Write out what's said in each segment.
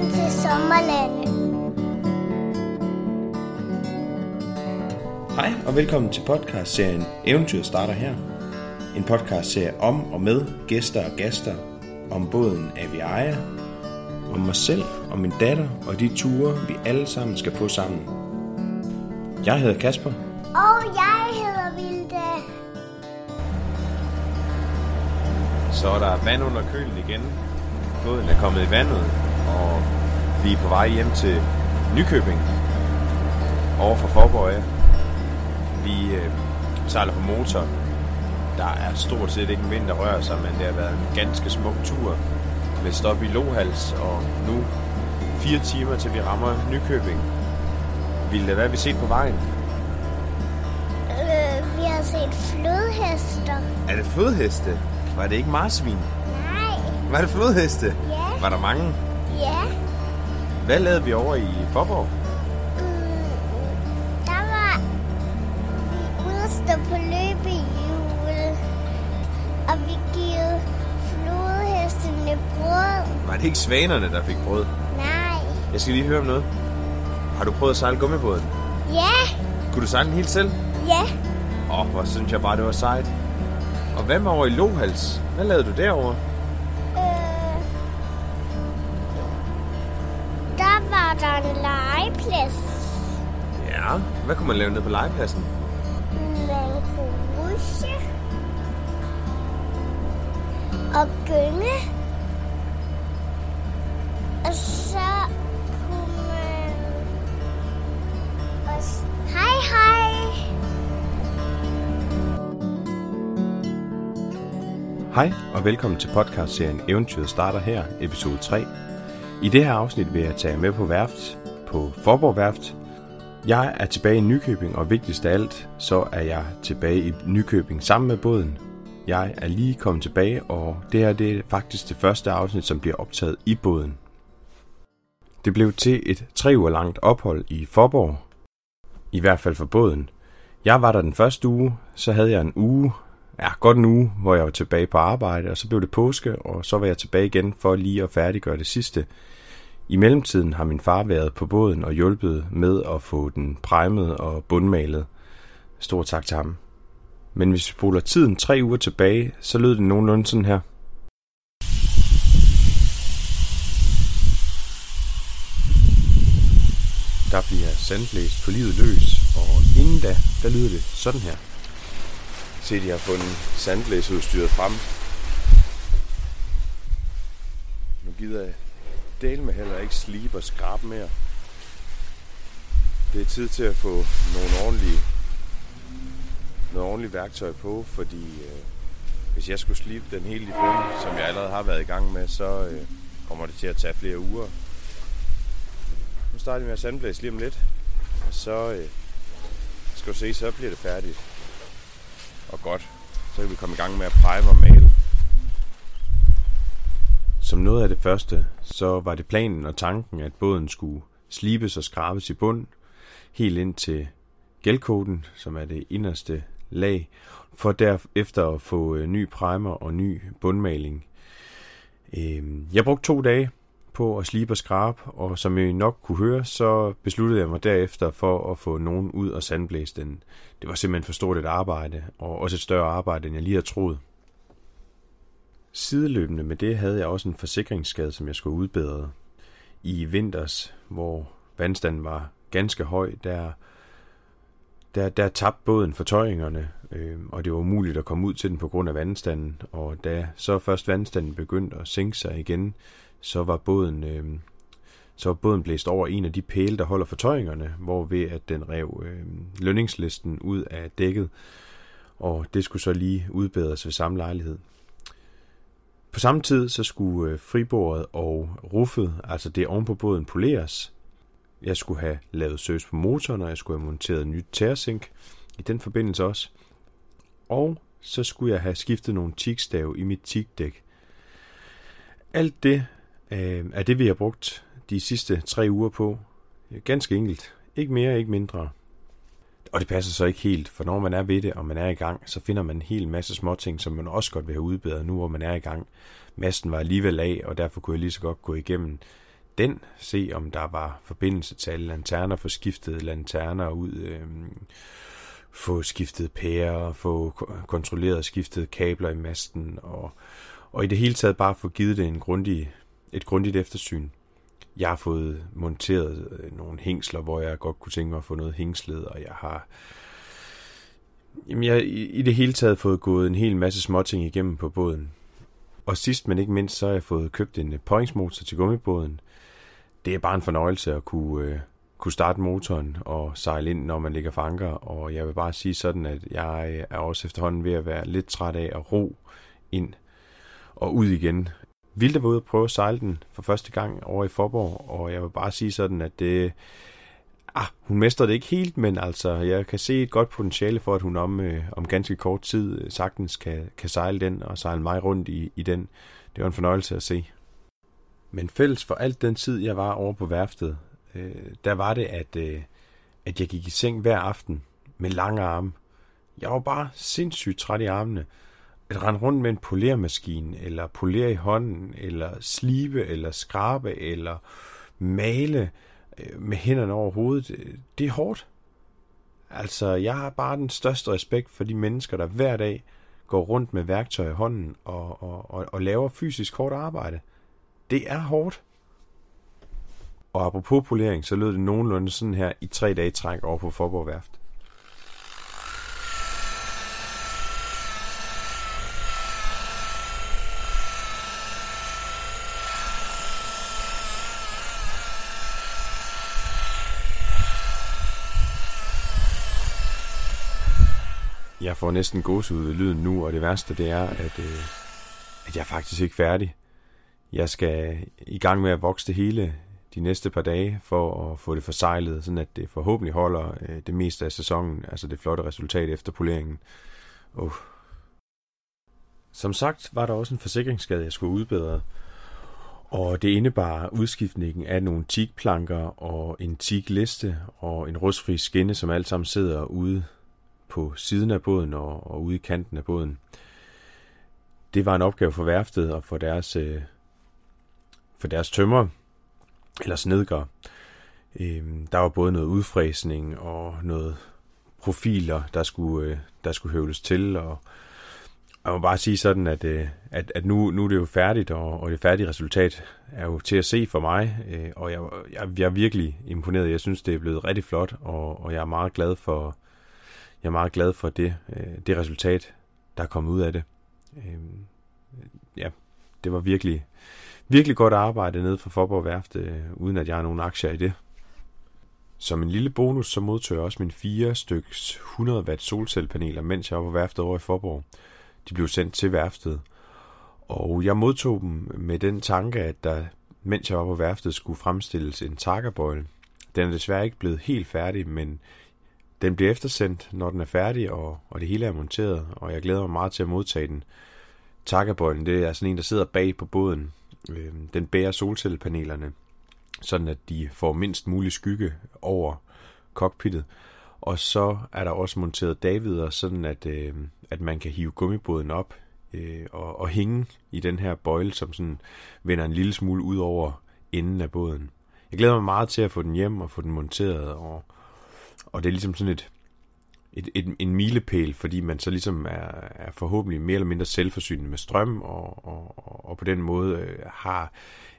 Velkommen til Sommerlandet. Hej og velkommen til podcastserien Eventyr starter her. En podcastserie om og med gæster og gaster om båden Aviaja, om mig selv og min datter og de ture, vi alle sammen skal på sammen. Jeg hedder Kasper, Og jeg hedder Vilde. Så er der vand under kølen igen. Båden er kommet i vandet, og vi er på vej hjem til Nykøbing over for Forborg. Vi øh, sejler på motor. Der er stort set ikke en vind, der rører sig, men det har været en ganske smuk tur med stop i Lohals, og nu fire timer til vi rammer Nykøbing. Ville det være, vi set på vejen? Øh, vi har set flodhester. Er det flodheste? Var det ikke marsvin? Nej. Var det flodheste? Ja. Var der mange? Hvad lavede vi over i Forborg? Mm, der var vi ude at stå på løbehjul. Og vi flodhestene brød. Var det ikke svanerne, der fik brød? Nej. Jeg skal lige høre om noget. Har du prøvet at sejle gummibåden? Ja. Kunne du sejle den helt selv? Ja. Åh, oh, hvor synes jeg bare, det var sejt. Og hvad med over i Lohals? Hvad lavede du derovre? Hvad kunne man lave nede på legepladsen? Man kunne rushe og gynge. Og så kunne man også... Hej, hej! Hej og velkommen til podcastserien Eventyret starter her, episode 3. I det her afsnit vil jeg tage med på værft, på Forborg Værft. Jeg er tilbage i Nykøbing, og vigtigst af alt, så er jeg tilbage i Nykøbing sammen med båden. Jeg er lige kommet tilbage, og det her det er faktisk det første afsnit, som bliver optaget i båden. Det blev til et tre uger langt ophold i Forborg, i hvert fald for båden. Jeg var der den første uge, så havde jeg en uge, ja, godt en uge, hvor jeg var tilbage på arbejde, og så blev det påske, og så var jeg tilbage igen for lige at færdiggøre det sidste. I mellemtiden har min far været på båden og hjulpet med at få den primet og bundmalet. Stor tak til ham. Men hvis vi spoler tiden tre uger tilbage, så lød det nogenlunde sådan her. Der bliver sandblæst på livet løs, og inden da, der lyder det sådan her. Se, de har fundet sandblæseudstyret frem. Nu gider jeg del med heller ikke slibe og skrabe mere. Det er tid til at få nogle ordentlige, nogle ordentlige værktøj på, fordi øh, hvis jeg skulle slibe den hele i bunden, som jeg allerede har været i gang med, så øh, kommer det til at tage flere uger. Nu starter vi med at sandblæse lige om lidt, og så øh, skal du se, så bliver det færdigt. Og godt, så kan vi komme i gang med at prime og male. Som noget af det første, så var det planen og tanken, at båden skulle slibes og skrabes i bund, helt ind til gældkoden, som er det inderste lag, for derefter at få øh, ny primer og ny bundmaling. Øhm, jeg brugte to dage på at slibe og skrabe, og som I nok kunne høre, så besluttede jeg mig derefter for at få nogen ud og sandblæse den. Det var simpelthen for stort et arbejde, og også et større arbejde, end jeg lige havde troet. Sideløbende med det havde jeg også en forsikringsskade, som jeg skulle udbedre. I vinters, hvor vandstanden var ganske høj, der, der, der tabte båden fortøjningerne, øh, og det var umuligt at komme ud til den på grund af vandstanden. Og da så først vandstanden begyndte at sænke sig igen, så var båden, øh, så var båden blæst over en af de pæle, der holder fortøjningerne, hvorved at den rev øh, lønningslisten ud af dækket, og det skulle så lige udbedres ved samme lejlighed. På samme tid så skulle øh, fribordet og ruffet, altså det oven på båden, poleres. Jeg skulle have lavet søs på motoren, og jeg skulle have monteret nyt tærsink i den forbindelse også. Og så skulle jeg have skiftet nogle tikstave i mit tikdæk. Alt det øh, er det, vi har brugt de sidste tre uger på. Ganske enkelt. Ikke mere, ikke mindre. Og det passer så ikke helt, for når man er ved det, og man er i gang, så finder man en hel masse småting, som man også godt vil have udbedret nu, hvor man er i gang. Masten var alligevel af, og derfor kunne jeg lige så godt gå igennem den, se om der var forbindelse til alle lanterner, få skiftet lanterner ud, øh, få skiftet pærer, få kontrolleret skiftet kabler i masten, og, og i det hele taget bare få givet det en grundig, et grundigt eftersyn. Jeg har fået monteret øh, nogle hængsler, hvor jeg godt kunne tænke mig at få noget hængslet, og jeg har Jamen, jeg har i det hele taget fået gået en hel masse småting igennem på båden. Og sidst men ikke mindst, så har jeg fået købt en øh, påhængsmotor til gummibåden. Det er bare en fornøjelse at kunne, øh, kunne starte motoren og sejle ind, når man ligger for anker. Og jeg vil bare sige sådan, at jeg øh, er også efterhånden ved at være lidt træt af at ro ind og ud igen. Vilde var ude at prøve at sejle den for første gang over i Forborg, og jeg vil bare sige sådan, at det, ah, hun mestrer det ikke helt, men altså, jeg kan se et godt potentiale for, at hun om, øh, om ganske kort tid øh, sagtens kan, kan sejle den og sejle mig rundt i, i den. Det var en fornøjelse at se. Men fælles for alt den tid, jeg var over på værftet, øh, der var det, at, øh, at jeg gik i seng hver aften med lange arme. Jeg var bare sindssygt træt i armene. At rende rundt med en polermaskine, eller polere i hånden, eller slibe, eller skrabe, eller male, øh, med hænderne over hovedet, øh, det er hårdt. Altså, jeg har bare den største respekt for de mennesker, der hver dag går rundt med værktøj i hånden og, og, og, og laver fysisk hårdt arbejde. Det er hårdt. Og apropos polering, så lød det nogenlunde sådan her i tre dage træk over på Forborg Værft. Jeg får næsten gåsehud ved lyden nu, og det værste det er, at, øh, at jeg er faktisk ikke færdig. Jeg skal i gang med at vokse det hele de næste par dage for at få det forsejlet, sådan at det forhåbentlig holder øh, det meste af sæsonen, altså det flotte resultat efter poleringen. Uh. Som sagt var der også en forsikringsskade, jeg skulle udbedre, og det indebar udskiftningen af nogle teakplanker og en teakliste og en rustfri skinne, som alt sammen sidder ude på siden af båden og, og ude i kanten af båden. Det var en opgave for værftet og for deres, øh, for deres tømmer, eller snedgere. Øh, der var både noget udfræsning og noget profiler, der skulle, øh, der skulle høvles til, og jeg må bare sige sådan, at, øh, at, at nu, nu er det jo færdigt, og, og det færdige resultat er jo til at se for mig, øh, og jeg, jeg, jeg er virkelig imponeret. Jeg synes, det er blevet rigtig flot, og, og jeg er meget glad for, jeg er meget glad for det, øh, det resultat, der er kommet ud af det. Øh, ja, det var virkelig, virkelig godt arbejde nede for Forborg Værft, øh, uden at jeg har nogen aktier i det. Som en lille bonus, så modtog jeg også mine fire styks 100 watt solcellepaneler, mens jeg var på værftet over i Forborg. De blev sendt til værftet, og jeg modtog dem med den tanke, at der, mens jeg var på værftet, skulle fremstilles en takkerbøjle. Den er desværre ikke blevet helt færdig, men den bliver eftersendt, når den er færdig, og, og det hele er monteret, og jeg glæder mig meget til at modtage den. Takkebøjlen, det er sådan en, der sidder bag på båden. Øh, den bærer solcellepanelerne, sådan at de får mindst mulig skygge over cockpittet. Og så er der også monteret Davider, sådan at, øh, at man kan hive gummibåden op øh, og, og hænge i den her bøjle, som sådan vender en lille smule ud over enden af båden. Jeg glæder mig meget til at få den hjem og få den monteret, og, og det er ligesom sådan et, et, et, en milepæl, fordi man så ligesom er, er forhåbentlig mere eller mindre selvforsynende med strøm, og, og, og på den måde øh, har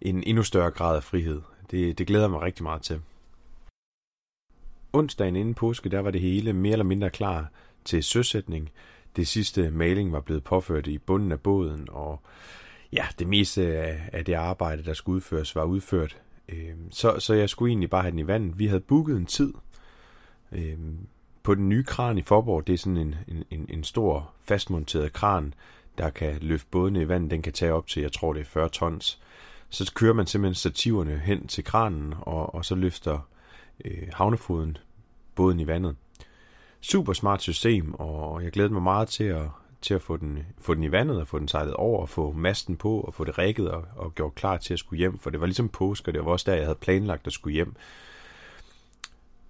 en endnu større grad af frihed. Det, det glæder mig rigtig meget til. Onsdagen inden påske, der var det hele mere eller mindre klar til søsætning. Det sidste maling var blevet påført i bunden af båden, og ja, det meste af, af det arbejde, der skulle udføres, var udført. Øh, så, så jeg skulle egentlig bare have den i vandet. Vi havde booket en tid, Øh, på den nye kran i Forborg, det er sådan en, en, en stor fastmonteret kran, der kan løfte bådene i vand. Den kan tage op til, jeg tror det er 40 tons. Så kører man simpelthen stativerne hen til kranen, og, og så løfter øh, havnefoden båden i vandet. Super smart system, og jeg glæder mig meget til at, til at få, den, få den i vandet, og få den sejlet over, og få masten på, og få det rækket og, og gjort klar til at skulle hjem, for det var ligesom påske, og det var også der, jeg havde planlagt at skulle hjem.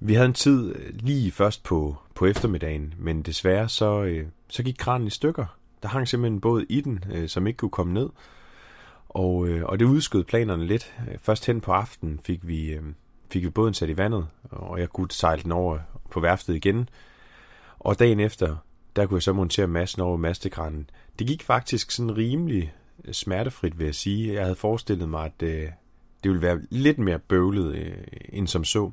Vi havde en tid øh, lige først på, på eftermiddagen, men desværre så, øh, så gik kranen i stykker. Der hang simpelthen en båd i den, øh, som ikke kunne komme ned. Og, øh, og det udskød planerne lidt. Øh, først hen på aftenen fik vi, øh, fik vi båden sat i vandet, og jeg kunne sejle den over på værftet igen. Og dagen efter, der kunne jeg så montere massen over mastekranen. Det gik faktisk sådan rimelig øh, smertefrit, vil jeg sige. Jeg havde forestillet mig, at øh, det ville være lidt mere bøvlet øh, end som så.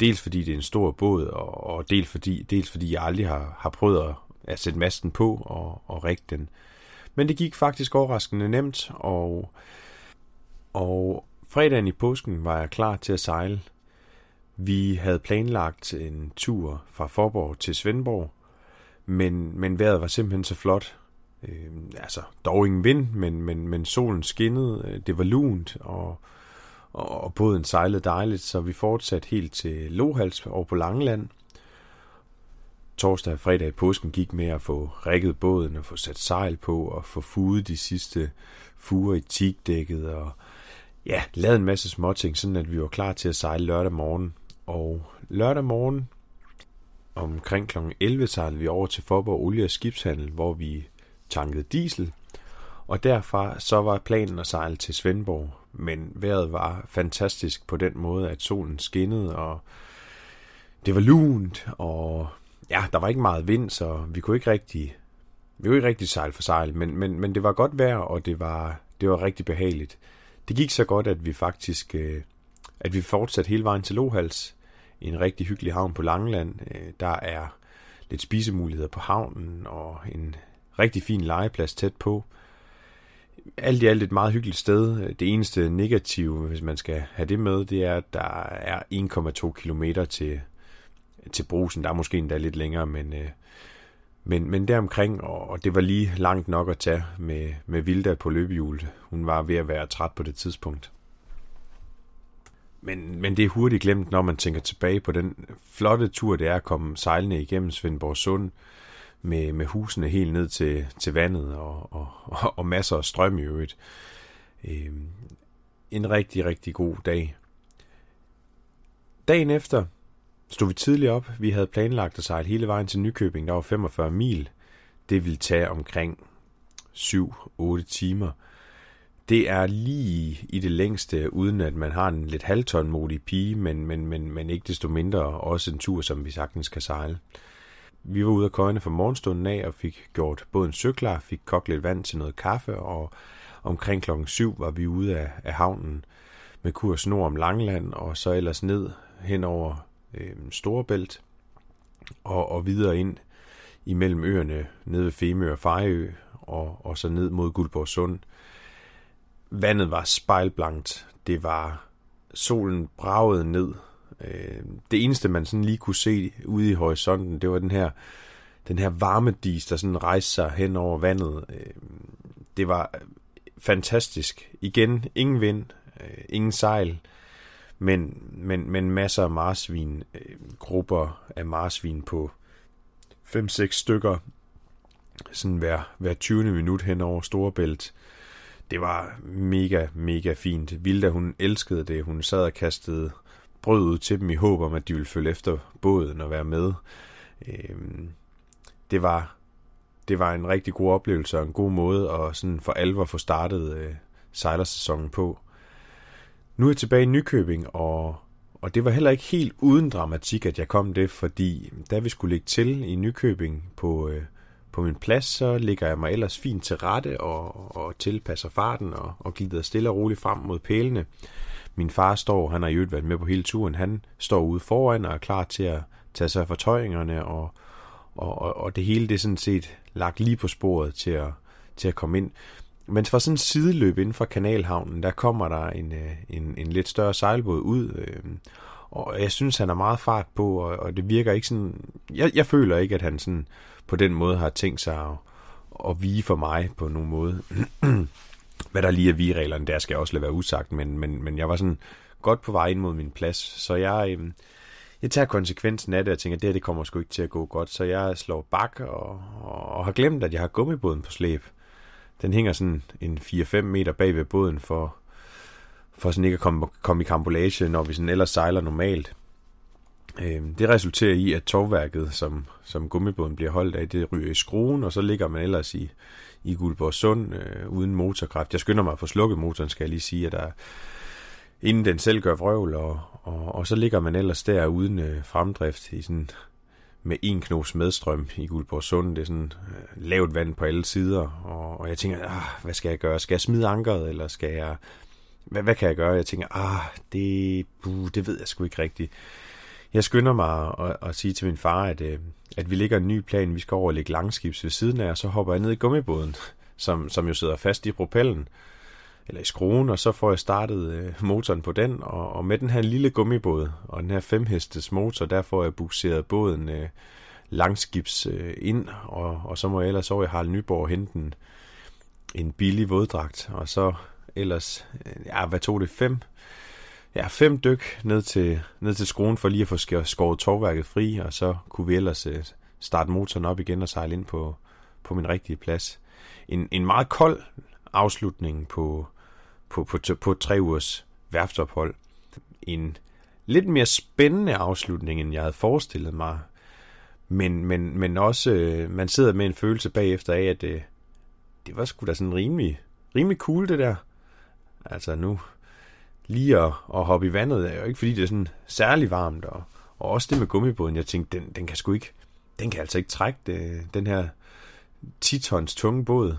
Dels fordi det er en stor båd, og, og dels, fordi, dels fordi jeg aldrig har, har prøvet at, at sætte masten på og, og række den. Men det gik faktisk overraskende nemt, og, og fredagen i påsken var jeg klar til at sejle. Vi havde planlagt en tur fra Forborg til Svendborg, men, men vejret var simpelthen så flot. Øh, altså, dog ingen vind, men, men, men solen skinnede, øh, det var lunt, og, og båden sejlede dejligt, så vi fortsatte helt til Lohals over på Langeland. Torsdag og fredag i påsken gik med at få rækket båden og få sat sejl på og få fudet de sidste fuger i tigdækket og ja, lavet en masse småting, sådan at vi var klar til at sejle lørdag morgen. Og lørdag morgen omkring kl. 11 sejlede vi over til Forborg Olie- og Skibshandel, hvor vi tankede diesel. Og derfra så var planen at sejle til Svendborg, men vejret var fantastisk på den måde, at solen skinnede, og det var lunt, og ja, der var ikke meget vind, så vi kunne ikke rigtig, vi kunne ikke rigtig sejle for sejl, men, men, men det var godt vejr, og det var, det var rigtig behageligt. Det gik så godt, at vi faktisk, øh, at vi fortsatte hele vejen til Lohals, en rigtig hyggelig havn på Langeland. Øh, der er lidt spisemuligheder på havnen, og en rigtig fin legeplads tæt på alt i alt et meget hyggeligt sted. Det eneste negative, hvis man skal have det med, det er, at der er 1,2 km til, til brusen. Der er måske endda lidt længere, men, øh, men, men deromkring, og det var lige langt nok at tage med, med Vilda på løbehjulet. Hun var ved at være træt på det tidspunkt. Men, men det er hurtigt glemt, når man tænker tilbage på den flotte tur, det er at komme sejlende igennem Svendborg Sund med, med husene helt ned til, til vandet og, og, og, og masser af strøm i øvrigt. Øh, en rigtig, rigtig god dag. Dagen efter stod vi tidligt op. Vi havde planlagt at sejle hele vejen til Nykøbing. Der var 45 mil. Det ville tage omkring 7-8 timer. Det er lige i det længste, uden at man har en lidt halvtonmodig pige, men, men, men, men ikke desto mindre også en tur, som vi sagtens kan sejle. Vi var ude af køjne fra morgenstunden af og fik gjort båden søklar, fik kogt lidt vand til noget kaffe, og omkring klokken 7 var vi ude af, af havnen med kurs nord om Langland, og så ellers ned hen over øh, Storebælt, og, og videre ind imellem øerne, nede ved Femø og Fejø, og, og så ned mod Guldborg Sund. Vandet var spejlblankt. Det var solen bragede ned Øh, det eneste, man sådan lige kunne se ude i horisonten, det var den her, den her varme dis, der sådan rejste sig hen over vandet. Øh, det var fantastisk. Igen, ingen vind, øh, ingen sejl, men, men, men masser af marsvin, øh, grupper af marsvin på 5-6 stykker, sådan hver, hver 20. minut hen over Storebælt. Det var mega, mega fint. Vilda, hun elskede det. Hun sad og kastede brød ud til dem i håb om, at de ville følge efter båden og være med. Øh, det var det var en rigtig god oplevelse og en god måde at sådan for alvor få startet øh, sejlersæsonen på. Nu er jeg tilbage i Nykøbing, og, og det var heller ikke helt uden dramatik, at jeg kom det, fordi da vi skulle ligge til i Nykøbing på, øh, på min plads, så ligger jeg mig ellers fint til rette og, og tilpasser farten og, og glider stille og roligt frem mod pælene. Min far står, han har jo været med på hele turen, han står ude foran og er klar til at tage sig af fortøjningerne, og, og, og, og det hele det er sådan set lagt lige på sporet til at, til at komme ind. Men fra sådan en sideløb inden for kanalhavnen, der kommer der en, øh, en, en lidt større sejlbåd ud, øh, og jeg synes, han er meget fart på, og, og det virker ikke sådan... Jeg, jeg føler ikke, at han sådan på den måde har tænkt sig at, at vige for mig på nogen måde. Hvad der lige er vigereglerne, der skal jeg også lade være usagt, men, men, men jeg var sådan godt på vej ind mod min plads, så jeg, øh, jeg tager konsekvensen af det og tænker, at det her det kommer sgu ikke til at gå godt, så jeg slår bak og, og, og har glemt, at jeg har gummibåden på slæb. Den hænger sådan en 4-5 meter bag ved båden for, for sådan ikke at komme, komme i kambolage, når vi sådan ellers sejler normalt. Øh, det resulterer i, at tovværket, som, som gummibåden bliver holdt af, det ryger i skruen, og så ligger man ellers i, i Guldborg Sund øh, uden motorkraft. Jeg skynder mig at få slukket motoren, skal jeg lige sige, at der, inden den selv gør vrøvl, og, og, og så ligger man ellers der uden øh, fremdrift i sådan med en knos medstrøm i Guldborg Sund. Det er sådan øh, lavt vand på alle sider, og, og jeg tænker, ah, hvad skal jeg gøre? Skal jeg smide ankeret, eller skal jeg... Hvad, hvad kan jeg gøre? Jeg tænker, ah, det, buh, det ved jeg sgu ikke rigtigt. Jeg skynder mig at, at sige til min far, at, øh, at vi ligger en ny plan. Vi skal over og lægge langskibs ved siden af, og så hopper jeg ned i gummibåden, som, som jo sidder fast i propellen eller i skruen, og så får jeg startet øh, motoren på den, og, og med den her lille gummibåd, og den her femhestes motor, der får jeg bukseret båden øh, langskibs øh, ind, og, og så må jeg ellers over i Harald Nyborg hente en, en billig våddragt, og så ellers, øh, ja, hvad tog det, fem, ja, fem dyk ned til, ned til skruen for lige at få skåret tovværket fri, og så kunne vi ellers øh, starte motoren op igen og sejle ind på, på min rigtige plads. En, en meget kold afslutning på, på, på, på tre ugers værftophold. En lidt mere spændende afslutning, end jeg havde forestillet mig. Men, men, men også, øh, man sidder med en følelse bagefter af, at det, øh, det var sgu da sådan rimelig, rimelig cool, det der. Altså nu, lige at, at hoppe i vandet er jo ikke, fordi det er sådan særlig varmt, og, og også det med gummibåden, jeg tænkte, den, den kan sgu ikke, den kan altså ikke trække det, den her 10 tons tunge båd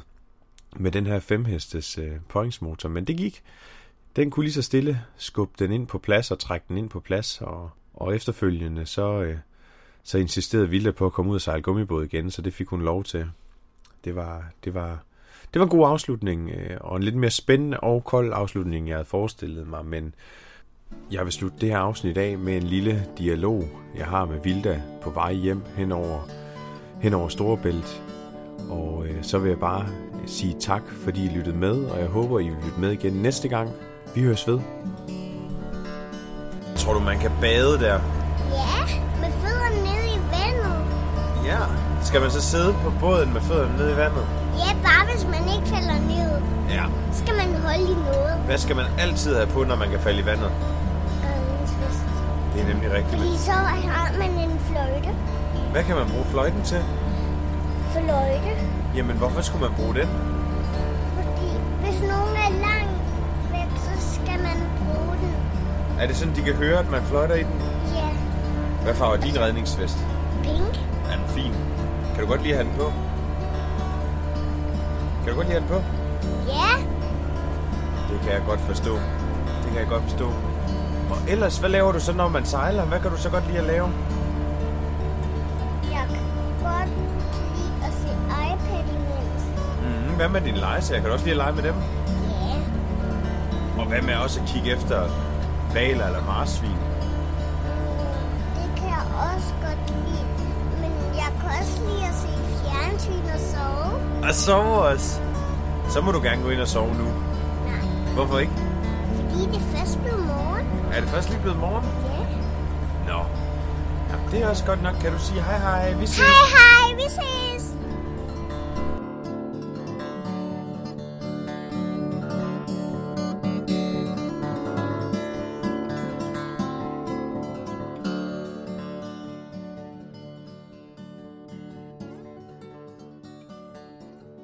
med den her femhestes øh, påhængsmotor, men det gik. Den kunne lige så stille skubbe den ind på plads og trække den ind på plads, og, og efterfølgende så, øh, så insisterede Vilda på at komme ud og sejle gummibåd igen, så det fik hun lov til. Det var, det var, det var en god afslutning, øh, og en lidt mere spændende og kold afslutning, jeg havde forestillet mig, men jeg vil slutte det her afsnit af med en lille dialog, jeg har med Vilda på vej hjem hen over, hen over Storebælt. Og øh, så vil jeg bare sige tak, fordi I lyttede med, og jeg håber, I vil lytte med igen næste gang. Vi høres ved. Tror du, man kan bade der? Ja, med fødderne nede i vandet. Ja. Skal man så sidde på båden med fødderne nede i vandet? Ja, bare hvis man ikke falder ned. Ja. Skal man holde i noget. Hvad skal man altid have på, når man kan falde i vandet? Redningsvest. Det er nemlig rigtigt. Fordi så har man en fløjte. Hvad kan man bruge fløjten til? Fløjte. Jamen, hvorfor skulle man bruge den? Fordi hvis nogen er langt væk, så skal man bruge den. Er det sådan, de kan høre, at man fløjter i den? Ja, Hvad farve er din redningsvest? pink. Er den fin? Kan du godt lide at have den på? Kan du godt lide den på? Ja, Det kan jeg godt forstå. Det kan jeg godt forstå. Og ellers, hvad laver du så, når man sejler? Hvad kan du så godt lide at lave? jeg kan godt lide at se iPad imens. Mm, hvad med dine legesager? Kan du også lide at lege med dem? Ja, Og hvad med også at kigge efter valer eller marsvin? Sove. Og sove også. Så må du gerne gå ind og sove nu. Nej, Hvorfor ikke? fordi det er først blevet morgen. Er det først lige blevet morgen? Ja. Nå. Ja, det er også godt nok. Kan du sige hej hej? Vi ses. Hej hej, vi ses.